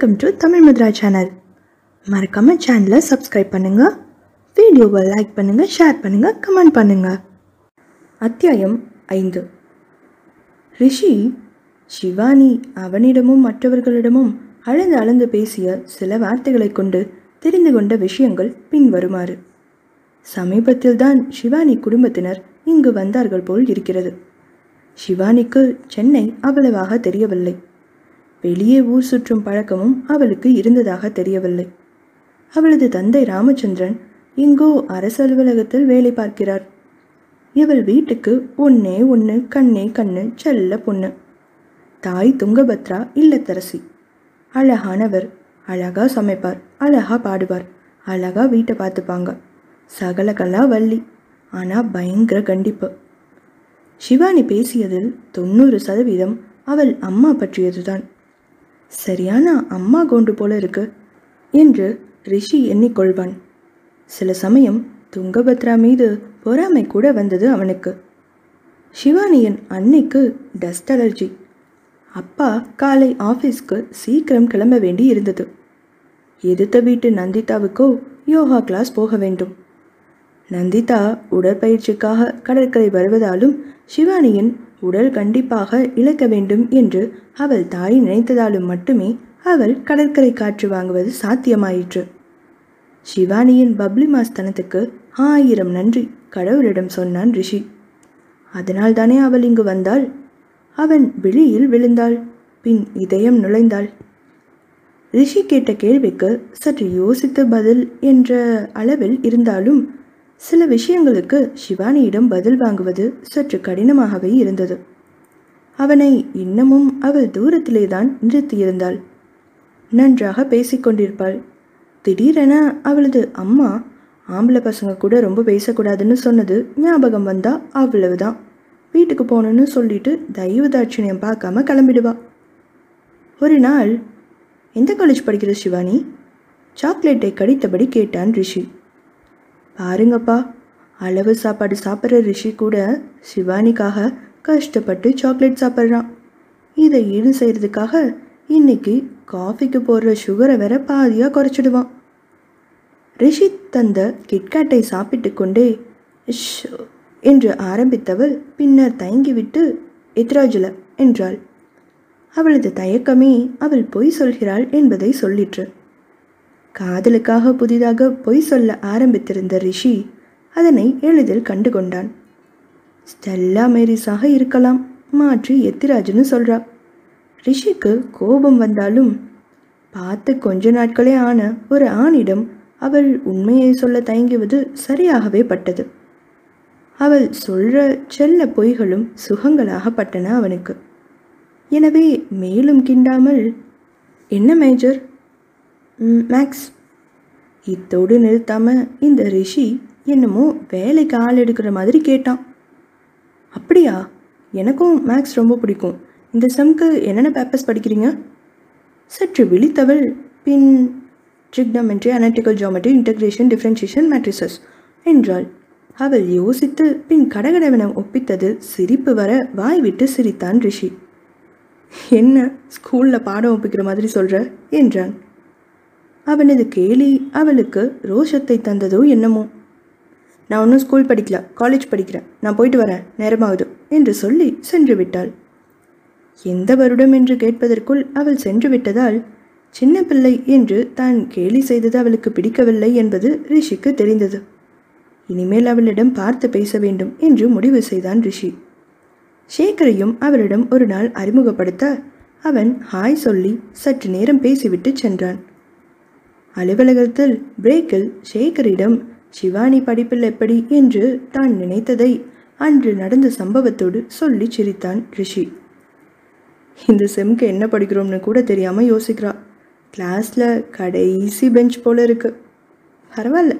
Welcome to Tamil Mudra channel மறக்காம சேனலை subscribe பண்ணுங்கள் வீடியோவை லைக் பண்ணுங்கள் ஷேர் பண்ணுங்கள் கமெண்ட் பண்ணுங்கள் அத்தியாயம் ஐந்து. ரிஷி சிவானி அவனிடமும் மற்றவர்களிடமும் அழுந்து அளந்து பேசிய சில வார்த்தைகளைக் கொண்டு தெரிந்து கொண்ட விஷயங்கள் பின்வருமாறு. சமீபத்தில்தான் சிவானி குடும்பத்தினர் இங்கு வந்தார்கள் போல் இருக்கிறது. சிவானிக்கு சென்னை அவ்வளவாக தெரியவில்லை. வெளியே ஊர் சுற்றும் பழக்கமும் அவளுக்கு இருந்ததாக தெரியவில்லை. அவளது தந்தை ராமச்சந்திரன் எங்கோ அரசு அலுவலகத்தில் வேலை பார்க்கிறார். இவள் வீட்டுக்கு ஒன்னே ஒன்று கண்ணே கண்ணு செல்ல பொண்ணு. தாய் துங்கபத்ரா இல்லத்தரசி. அழகானவர் அழகா சமைப்பார் அழகா பாடுவார் அழகா வீட்டை பார்த்துப்பாங்க. சகலகலா வள்ளி ஆனால் பயங்கர கண்டிப்பு. சிவானி பேசியதில் தொண்ணூறு சதவீதம் அவள் அம்மா பற்றியதுதான். சரியான அம்மா கோண்டு போல இருக்கு என்று ரிஷி எண்ணிக்கொள்வான். சில சமயம் துங்கபத்ரா மீது பொறாமை கூட வந்தது அவனுக்கு. சிவானியின் அன்னைக்கு டஸ்ட் அலர்ஜி. அப்பா காலை ஆஃபீஸ்க்கு சீக்கிரம் கிளம்ப வேண்டி இருந்தது. எதிர்த்த வீட்டு நந்திதாவுக்கோ யோகா கிளாஸ் போக வேண்டும். நந்திதா உடற்பயிற்சிக்காக கடற்கரை வருவதாலும் சிவானியின் உடல் கண்டிப்பாக இழக்க வேண்டும் என்று அவள் தாய் நினைத்ததாலும் மட்டுமே அவள் கடற்கரை காற்று வாங்குவது சாத்தியமாயிற்று. சிவானியின் பப்ளி மாஸ்தனத்துக்கு ஆயிரம் நன்றி கடவுளிடம் சொன்னான் ரிஷி. அதனால் தானே அவள் இங்கு வந்தாள்? அவன் வெளியில் விழுந்தாள் பின் இதயம் நுழைந்தாள். ரிஷி கேட்ட கேள்விக்கு சற்று யோசித்து பதில் என்ற அளவில் இருந்தாலும் சில விஷயங்களுக்கு சிவானியிடம் பதில் வாங்குவது சற்று கடினமாகவே இருந்தது. அவனை இன்னமும் அவள் தூரத்திலே தான் நிறுத்தியிருந்தாள். நன்றாக பேசிக்கொண்டிருப்பாள் திடீரென அவளது அம்மா ஆம்பளை பசங்க கூட ரொம்ப பேசக்கூடாதுன்னு சொன்னது ஞாபகம் வந்தா அவ்வளவுதான். வீட்டுக்கு போகணுன்னு சொல்லிட்டு தயவு தாட்சிணியம் பார்க்காம கிளம்பிடுவா. ஒரு நாள் எந்த காலேஜ் படிக்கிற சிவானி? சாக்லேட்டை கடித்தபடி கேட்டான் ரிஷி. பாருங்கப்பா. அளவு சாப்பாடு சாப்பிட்ற ரிஷி கூட சிவானிக்காக கஷ்டப்பட்டு சாக்லேட் சாப்பிட்றான். இதை ஈடு செய்கிறதுக்காக இன்னைக்கு காஃபிக்கு போடுற சுகரை வேற பாதியாக குறைச்சிடுவான். ரிஷி தந்த கிட்கேட்டை சாப்பிட்டு கொண்டே என்று ஆரம்பித்தவள் பின்னர் தயங்கிவிட்டு எத்ராஜுல என்றாள். அவளது தயக்கமே அவள் பொய் சொல்கிறாள் என்பதை சொல்லிற்று. காதலுக்காக புதிதாக பொய் சொல்ல ஆரம்பித்திருந்த ரிஷி அதனை எளிதில் கண்டு கொண்டான் ஸ்டெல்லா மேரிஸாக இருக்கலாம் மாற்றி எத்திராஜ்னு சொல்றா. ரிஷிக்கு கோபம் வந்தாலும் பார்த்து கொஞ்ச நாட்களே ஆன ஒரு ஆணிடம் அவள் உண்மையை சொல்ல தயங்குவது சரியாகவே பட்டது. அவள் சொல்ற செல்ல பொய்களும் சுகங்களாக பட்டன அவனுக்கு. எனவே மேலும் கிண்டாமல் என்ன மேஜர்? மேக்ஸ் இத்தோடு நிறுத்தாம இந்த ரிஷி என்னமோ வேலைக்கு ஆள் எடுக்கிற மாதிரி கேட்டான். அப்படியா? எனக்கும் மேக்ஸ் ரொம்ப பிடிக்கும். இந்த செம்க்கு என்னென்ன பேப்பர்ஸ் படிக்கிறீங்க? சற்று விழித்தவள் பின் trigonometry analytical geometry integration differentiation matrices என்றாள். அவள் யோசித்து பின் கடகடவென ஒப்பித்தது சிரிப்பு வர வாய் விட்டு சிரித்தான் ரிஷி. என்ன ஸ்கூலில் பாடம் ஒப்பிக்கிற மாதிரி சொல்கிற என்றான். அவனது கேலி அவளுக்கு ரோஷத்தை தந்ததோ என்னமோ. நான் ஒன்றும் ஸ்கூல் படிக்கல காலேஜ் படிக்கிறேன். நான் போயிட்டு வரேன் நேரமாகுது என்று சொல்லி சென்று விட்டாள். எந்த வருடம் என்று கேட்பதற்குள் அவள் சென்று விட்டதால் சின்ன பிள்ளை என்று தான் கேலி செய்தது அவளுக்கு பிடிக்கவில்லை என்பது ரிஷிக்கு தெரிந்தது. இனிமேல் அவளிடம் பார்த்து பேச வேண்டும் என்று முடிவு செய்தான் ரிஷி. ஷேகரையும் அவளிடம் ஒரு நாள் அறிமுகப்படுத்த அவன் ஹாய் சொல்லி சற்று நேரம் பேசிவிட்டு சென்றான். அலுவலகத்தில் பிரேக்கில் ஷேகரிடம் சிவானி படிப்பில் எப்படி? என்று தான் நினைத்ததை அன்று நடந்த சம்பவத்தோடு சொல்லி சிரித்தான் ரிஷி. இந்த செம்க்கு என்ன படிக்கிறோம்னு கூட தெரியாமல் யோசிக்கிறா. கிளாஸில் கடைசி பெஞ்ச் போல இருக்கு. பரவாயில்ல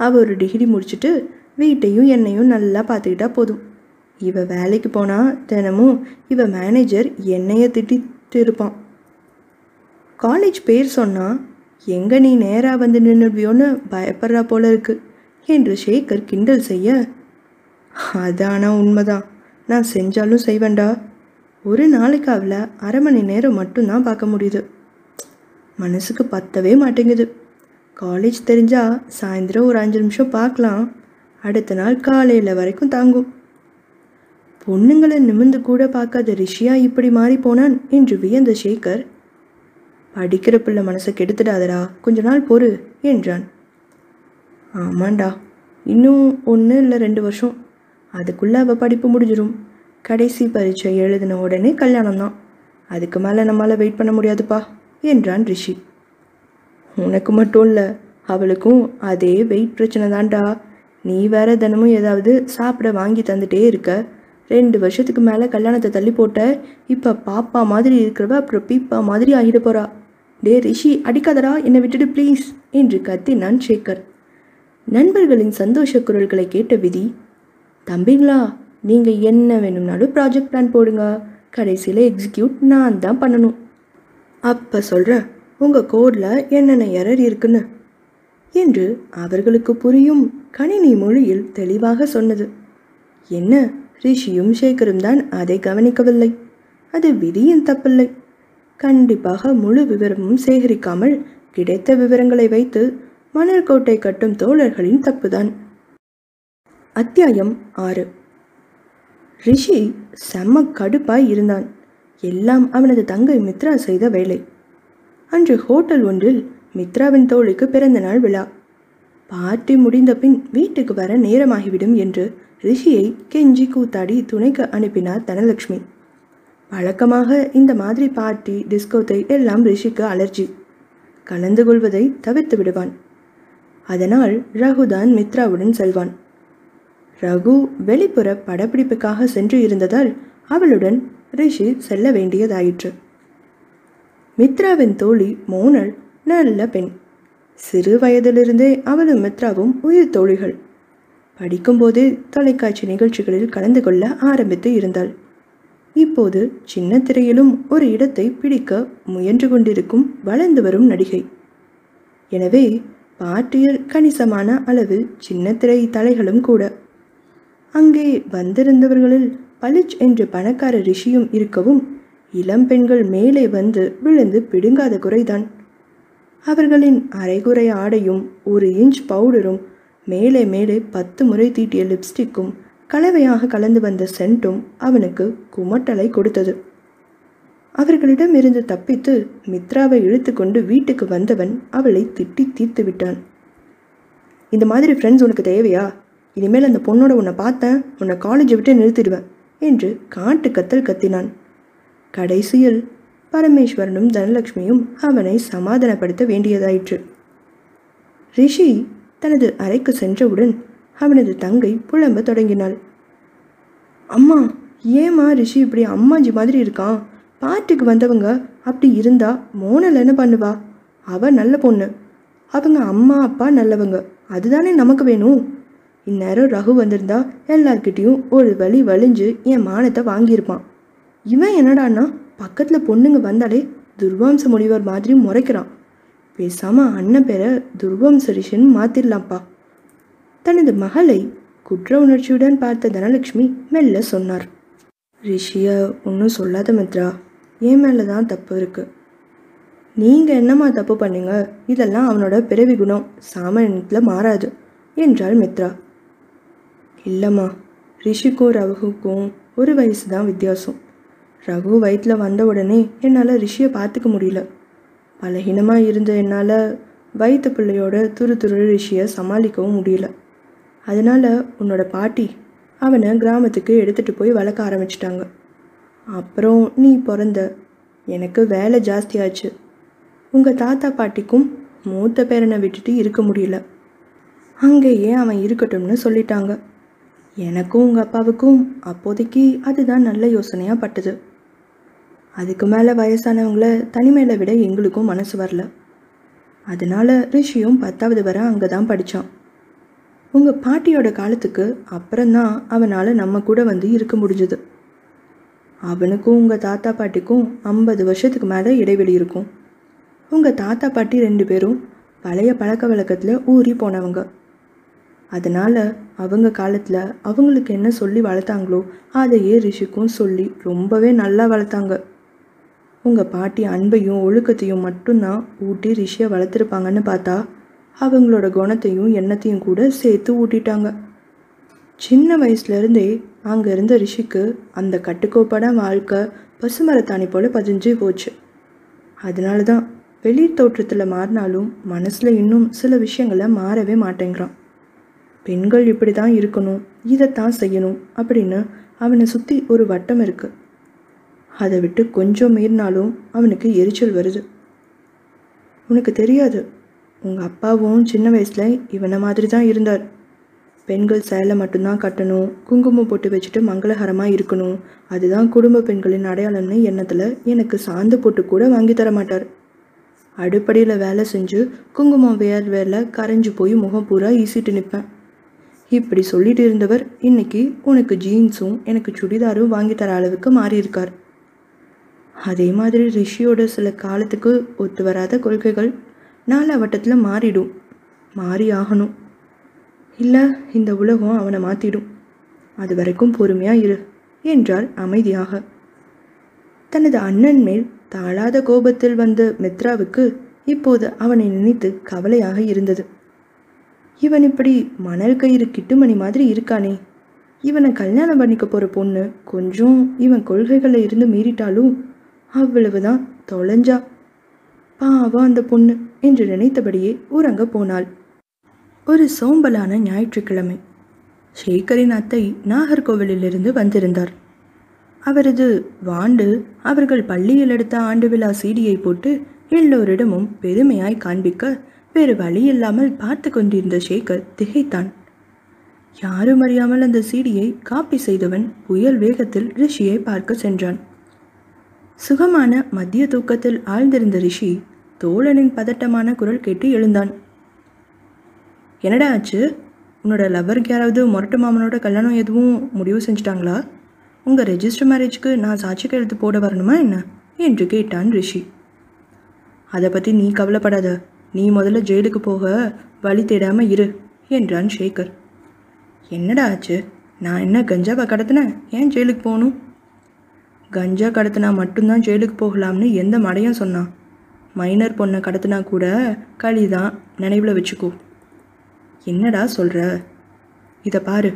அவள் ஒரு டிகிரி முடிச்சுட்டு வீட்டையும் என்னையும் நல்லா பார்த்துக்கிட்டா போதும். இவ வேலைக்கு போனால் தினமும் இவ மேனேஜர் என்னைய திட்டிட்டு இருப்பான். காலேஜ் பேர் சொன்னா எங்க நீ நேரா வந்து நின்றுவியோன்னு பயப்படுறா போல இருக்கு என்று ஷேகர் கிண்டல் செய்ய. அதானா உண்மைதான். நான் செஞ்சாலும் செய்வேன்டா. ஒரு நாளைக்கு அவளை அரை மணி நேரம் மட்டும்தான் பார்க்க முடியுது. மனசுக்கு பத்தவே மாட்டேங்குது. காலேஜ் தெரிஞ்சா சாயந்தரம் ஒரு அஞ்சு நிமிஷம் பார்க்கலாம். அடுத்த நாள் காலையில் வரைக்கும் தாங்கும். பொண்ணுங்களை நிமிர்ந்து கூட பார்க்காத ரிஷியா இப்படி மாறி போனான் என்று வியந்த சேகர் படிக்கிற பிள்ளை மனசை கெடுத்துடாதடா. கொஞ்ச நாள் பொறு என்றான். ஆமாண்டா. இன்னும் ஒன்று இல்லை ரெண்டு வருஷம். அதுக்குள்ளே அவள் படிப்பு முடிஞ்சிடும் கடைசி பரீட்சை எழுதின உடனே கல்யாணம் தான் அதுக்கு மேலே நம்மளால் வெயிட் பண்ண முடியாதுப்பா என்றான் ரிஷி. உனக்கு மட்டும் இல்லை அவளுக்கும் அதே வெயிட் பிரச்சனை தான்டா. நீ வேற தினமும் ஏதாவது சாப்பிட வாங்கி தந்துட்டே இருக்க. ரெண்டு வருஷத்துக்கு மேலே கல்யாணத்தை தள்ளி போட்ட இப்போ பாப்பா மாதிரி இருக்கிறவ அப்புறம் பீப்பா மாதிரி ஆகிட போறா. டே ரிஷி அடிக்காதடா என்னை விட்டுடு ப்ளீஸ் என்று கத்தினான் சேகர். நண்பர்களின் சந்தோஷ குரல்களை கேட்ட விதி தம்பிங்களா நீங்கள் என்ன வேணும்னாலும் ப்ராஜெக்ட் பிளான் போடுங்க. கடைசியில் எக்ஸிக்யூட் நான் தான் பண்ணணும். அப்போ சொல்கிறேன் உங்கள் கோடில் என்னென்ன எரர் இருக்குன்னு? என்று அவர்களுக்கு புரியும் கணினி மொழியில் தெளிவாக சொன்னது. என்ன ரிஷியும் சேகரும் தான் அதை கவனிக்கவில்லை. அது விதியின் தப்பில்லை. கண்டிப்பாக முழு விவரமும் சேகரிக்காமல் கிடைத்த விவரங்களை வைத்து மணல் கோட்டை கட்டும் தோழர்களின் தப்புதான். அத்தியாயம் ஆறு. ரிஷி செம்ம கடுப்பாய் இருந்தான். எல்லாம் அவனது தங்கை மித்ரா செய்த வேலை. அன்று ஹோட்டல் ஒன்றில் மித்ராவின் தோழிக்கு பிறந்த நாள் விழா. பார்ட்டி முடிந்த பின் வீட்டுக்கு வர நேரமாகிவிடும் என்று ரிஷியை கெஞ்சி கூத்தாடி துணைக்கு அனுப்பினார் தனலட்சுமி. வழக்கமாக இந்த மாதிரி பார்ட்டி டிஸ்கோத்தை எல்லாம் ரிஷிக்கு அலர்ஜி. கலந்து கொள்வதை தவிர்த்து விடுவான். அதனால் ரகுதான் மித்ராவுடன் செல்வான். ரகு வெளிப்புற படப்பிடிப்புக்காக சென்று இருந்ததால் அவளுடன் ரிஷி செல்ல வேண்டியதாயிற்று. மித்ராவின் தோழி மோனல் நல்ல பெண். சிறு வயதிலிருந்தே அவளும் மித்ராவும் உயிர் தோழிகள். படிக்கும்போதே தொலைக்காட்சி நிகழ்ச்சிகளில் கலந்து கொள்ள ஆரம்பித்து இருந்தாள். இப்போது சின்ன திரையிலும் ஒரு இடத்தை பிடிக்க முயன்று கொண்டிருக்கும் வளர்ந்து வரும் நடிகை. எனவே பாட்டியல் கணிசமான அளவில் சின்ன திரை தலைகளும் கூட. அங்கே வந்திருந்தவர்களில் பளிச் என்று பணக்கார ரிஷியும் இருக்கவும் இளம் பெண்கள் மேலே வந்து விழுந்து பிடுங்காத குறைதான். அவர்களின் அரைகுறை ஆடையும் ஒரு இன்ச் பவுடரும் மேலே மேலே பத்து முறை தீட்டிய லிப்ஸ்டிக்கும் கலவையாக கலந்து வந்த சென்ட்டும் அவனுக்கு குமட்டலை கொடுத்தது. அவர்களிடம் இருந்து தப்பித்து மித்ராவை இழுத்துக்கொண்டு வீட்டுக்கு வந்தவன் அவளை திட்டி தீர்த்து விட்டான். இந்த மாதிரி ஃப்ரெண்ட்ஸ் உனக்கு தேவையா? இனிமேல் அந்த பொண்ணோட உன்னை பார்த்தேன் உன்னை காலேஜை விட்டு நிறுத்திடுவேன் என்று காட்டு கத்தல் கத்தினான். கடைசியில் பரமேஸ்வரனும் தனலட்சுமியும் அவனை சமாதானப்படுத்த வேண்டியதாயிற்று. ரிஷி தனது அறைக்கு சென்றவுடன் அவனது தங்கை புலம்ப தொடங்கினாள். அம்மா ஏம்மா ரிஷி இப்படி அம்மாஜி மாதிரி இருக்கான்? பாட்டுக்கு வந்தவங்க அப்படி இருந்தா மோனல் என்ன பண்ணுவா? அவ நல்ல பொண்ணு. அவங்க அம்மா அப்பா நல்லவங்க. அதுதானே நமக்கு வேணும் இந்நேரம் ரகு வந்திருந்தா எல்லார்கிட்டேயும் ஒரு வழி வலிஞ்சு என் மானத்தை வாங்கியிருப்பான். இவன் என்னடான்னா பக்கத்தில் பொண்ணுங்க வந்தாலே துர்வாம்ச முடிவர் மாதிரி முறைக்கிறான். பேசாமல் அண்ணன் பேரை துர்வம்ச ரிஷின்னு மாத்திரலாம்ப்பா. தனது மகளை குற்ற உணர்ச்சியுடன் பார்த்த தனலட்சுமி மெல்ல சொன்னார். ரிஷிய ஒன்றும் சொல்லாத மித்ரா. என் மேலே தான் தப்பு இருக்கு. நீங்கள் என்னம்மா தப்பு பண்ணீங்க? இதெல்லாம் அவனோட பிறவி குணம். சாமானியத்தில் மாறாது என்றாள் மித்ரா. இல்லைம்மா. ரிஷிக்கும் ரகுவுக்கும் ஒரு வயசு தான் வித்தியாசம். ரகு வயிற்றில் வந்த உடனே என்னால் ரிஷியை பார்த்துக்க முடியல. பலகீனமாக இருந்த என்னால் வயிற்று பிள்ளையோட துரு துரு ரிஷியை சமாளிக்கவும் முடியல. அதனால் உன்னோட பாட்டி அவனை கிராமத்துக்கு எடுத்துகிட்டு போய் வளர்க்க ஆரம்பிச்சிட்டாங்க. அப்புறம் நீ பிறந்த எனக்கு வேலை ஜாஸ்தியாச்சு. உங்கள் தாத்தா பாட்டிக்கும் மூத்த பேரனை விட்டுட்டு இருக்க முடியல. அங்கேயே அவன் இருக்கட்டும்னு சொல்லிட்டாங்க. எனக்கும் உங்கள் அப்பாவுக்கும் அப்போதைக்கு அதுதான் நல்ல யோசனையாக பட்டது. அதுக்கு மேலே வயசானவங்கள தனிமையில் விட எங்களுக்கும் மனசு வரல. அதனால ரிஷியும் பத்தாவது வரை அங்கே தான் படித்தான் உங்கள் பாட்டியோட காலத்துக்கு அப்புறம்தான் அவனால் நம்ம கூட வந்து இருக்க முடிஞ்சது. அவனுக்கும் உங்கள் தாத்தா பாட்டிக்கும் ஐம்பது வருஷத்துக்கு மேலே இடைவெளி இருக்கும். உங்கள் தாத்தா பாட்டி ரெண்டு பேரும் பழைய பழக்க வழக்கத்தில் ஊறி போனவங்க. அதனால் அவங்க காலத்தில் அவங்களுக்கு என்ன சொல்லி வளர்த்தாங்களோ அதையே ரிஷிக்கும் சொல்லி ரொம்பவே நல்லா வளர்த்தாங்க. உங்கள் பாட்டி அன்பையும் ஒழுக்கத்தையும் மட்டும்தான் ஊட்டி ரிஷியை வளர்த்துருப்பாங்கன்னு பார்த்தா அவங்களோட குணத்தையும் எண்ணத்தையும் கூட சேர்த்து ஊட்டிட்டாங்க. சின்ன வயசுலேருந்தே அங்கே இருந்த ரிஷிக்கு அந்த கட்டுக்கோப்பான வாழ்க்கை பசுமரத்தாணி போல் பதிஞ்சு போச்சு. அதனால தான் வெளி தோற்றத்தில் மாறினாலும் மனசில் இன்னும் சில விஷயங்களை மாறவே மாட்டேங்கிறான். பெண்கள் இப்படி தான் இருக்கணும் இதைத்தான் செய்யணும் அப்படின்னு அவனை சுற்றி ஒரு வட்டம் இருக்குது அதை விட்டு கொஞ்சம் மீறினாலும் அவனுக்கு எரிச்சல் வருது. உனக்கு தெரியாது உங்கள் அப்பாவும் சின்ன வயசில் இவனை மாதிரி தான் இருந்தார். பெண்கள் சேலை மட்டும்தான் கட்டணும் குங்குமம் போட்டு வச்சுட்டு மங்களகரமாக இருக்கணும். அதுதான் குடும்ப பெண்களின் அடையாளம்னு எண்ணத்தில் எனக்கு சாந்து போட்டு கூட வாங்கி தர மாட்டார். அடுப்படியில் வேலை செஞ்சு குங்குமம் வேர் வேலை கரைஞ்சு போய் முகம் பூரா ஈசிட்டு நிற்பேன் இப்படி சொல்லிட்டு இருந்தவர் இன்னைக்கு உனக்கு ஜீன்ஸும் எனக்கு சுடிதாரும் வாங்கி தர அளவுக்கு மாறியிருக்கார் அதே மாதிரி ரிஷியோட சில காலத்துக்கு ஒத்து வராத கொள்கைகள் நாலு வட்டத்தில் மாறிடும். மாறி ஆகணும். இல்லை இந்த உலகம் அவனை மாற்றிடும் அது வரைக்கும் பொறுமையாக இரு என்றார் அமைதியாக. தனது அண்ணன் மேல் தாழாத கோபத்தில் வந்த மித்ராவுக்கு இப்போது அவனை நினைத்து கவலையாக இருந்தது. இவன் இப்படி மணல் கயிறு கிட்டுமணி மாதிரி இருக்கானே. இவனை கல்யாணம் பண்ணிக்க போகிற பொண்ணு கொஞ்சம் இவன் கொள்கைகளை இருந்து மீறிட்டாலும் அவ்வளவுதான் தொலைஞ்சா பாவா அந்த பொண்ணு என்று நினைத்தபடியே உறங்க போனாள். ஒரு சோம்பலான ஞாயிற்றுக்கிழமை. ஷேகரின் அத்தை நாகர்கோவிலிருந்து வந்திருந்தார். அவரது வாண்டு அவர்கள் பள்ளியில் எடுத்த ஆண்டு விழா சீடியை போட்டு எல்லோரிடமும் பெருமையாய் காண்பிக்க வேறு வழி இல்லாமல் பார்த்து கொண்டிருந்த ஷேகர் திகைத்தான். யாரும் அறியாமல் அந்த சீடியை காப்பி செய்தவன் புயல் வேகத்தில் ரிஷியை பார்க்க சென்றான். சுகமான மத்திய தூக்கத்தில் ஆழ்ந்திருந்த ரிஷி தோழனின் பதட்டமான குரல் கேட்டு எழுந்தான். என்னடா ஆச்சு? உன்னோட லவ்வருக்கு யாராவது மொரட்டு மாமனோட கல்யாணம் எதுவும் முடிவு செஞ்சிட்டாங்களா? உங்கள் ரெஜிஸ்டர் மேரேஜ்க்கு நான் சாட்சி கையெழுத்து போட வரணுமா என்ன? என்று கேட்டான் ரிஷி. அதை பற்றி நீ கவலைப்படாத. நீ முதல்ல ஜெயிலுக்கு போக வழி தேடாமல் இரு என்றான் ஷேகர் என்னடா ஆச்சு? நான் என்ன கஞ்சாவை கடத்தினேன் ஏன் ஜெயிலுக்கு போகணும்? கஞ்சா கடத்தினா மட்டும்தான் ஜெயிலுக்கு போகலாம்னு எந்த மடையும் சொன்னான். மைனர் பொண்ணை கடத்தினா கூட களி தான் நினைவில் வச்சுக்கோ. என்னடா சொல்கிற இதை பாரு.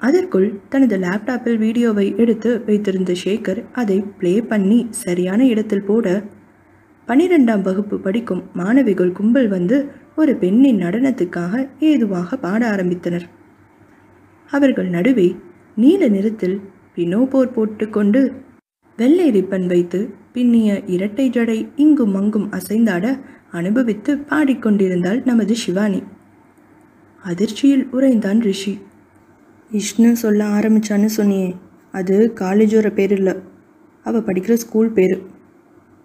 அதற்குள் தனது லேப்டாப்பில் வீடியோவை எடுத்து வைத்திருந்த ஷேகர் அதை ப்ளே பண்ணி சரியான இடத்தில் போட பனிரெண்டாம் வகுப்பு படிக்கும் மாணவிகள் கும்பல் வந்து ஒரு பெண்ணின் நடனத்துக்காக ஏதுவாக பாட ஆரம்பித்தனர். அவர்கள் நடுவே நீல நிறத்தில் பினோபோர் போட்டுக்கொண்டு வெள்ளை ரிப்பன் வைத்து பின்னிய இரட்டை ஜடை இங்கும் அங்கும் அசைந்தாட அனுபவித்து பாடிக்கொண்டிருந்தாள் நமது சிவானி. அதிர்ச்சியில் உறைந்தான் ரிஷி. விஷ்ணு சொல்ல ஆரம்பிச்சான்னு சொன்னியே அது காலேஜோட பேர் இல்லை. அவள் படிக்கிற ஸ்கூல் பேர்.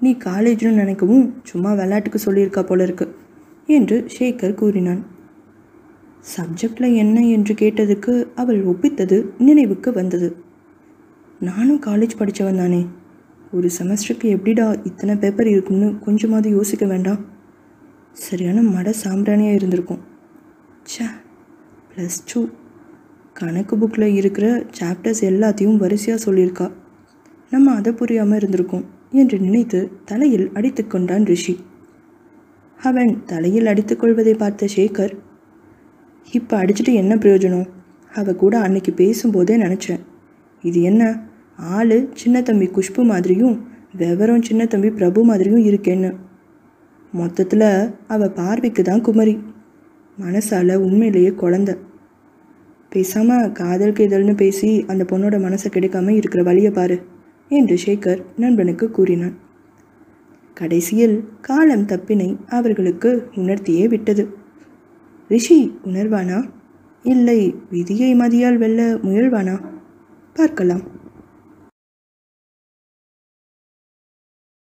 நீ காலேஜ்னு நினைக்கவும் சும்மா விளையாட்டுக்கு சொல்லியிருக்கா போல இருக்கு என்று ஷேகர் கூறினான். சப்ஜெக்டில் என்ன என்று கேட்டதுக்கு அவள் ஒப்பித்தது நினைவுக்கு வந்தது. நானும் காலேஜ் படித்தவன் தானே. ஒரு செமஸ்டருக்கு எப்படிடா இத்தனை பேப்பர் இருக்கும்னு கொஞ்சமாவது யோசிக்க வேண்டாம். சரியான மட சாம்பிராணியாக இருந்திருக்கும். ச்சே ப்ளஸ் டூ கணக்கு புக்கில் இருக்கிற சாப்டர்ஸ் எல்லாத்தையும் வரிசையாக சொல்லியிருக்கா. நம்ம அதை புரியாமல் இருந்திருக்கோம் என்று நினைத்து தலையில் அடித்துக்கொண்டான் ரிஷி. அவன் தலையில் அடித்துக்கொள்வதை பார்த்த ஷேகர் இப்போ அடிச்சுட்டு என்ன பிரயோஜனம்? அவ கூட அன்னைக்கு பேசும்போதே நினச்சேன். இது என்ன? ஆள் சின்ன தம்பி குஷ்பு மாதிரியும் விவரம் சின்ன தம்பி பிரபு மாதிரியும் இருக்கேன்னு. மொத்தத்தில் அவள் பார்வைக்கு தான் குமரி. மனசால் உண்மையிலேயே குழந்த. பேசாமல் காதல் கேதல்னு பேசி அந்த பொண்ணோட மனசை கிடைக்காம இருக்கிற வழியை பாரு என்று சேகர் நண்பனுக்கு கூறினான். கடைசியில் காலம் தப்பினை அவர்களுக்கு உணர்த்தியே விட்டது. ரிஷி உணர்வானா? இல்லை விதியை மதியால் வெல்ல முயல்வானா? பார்க்கலாம்.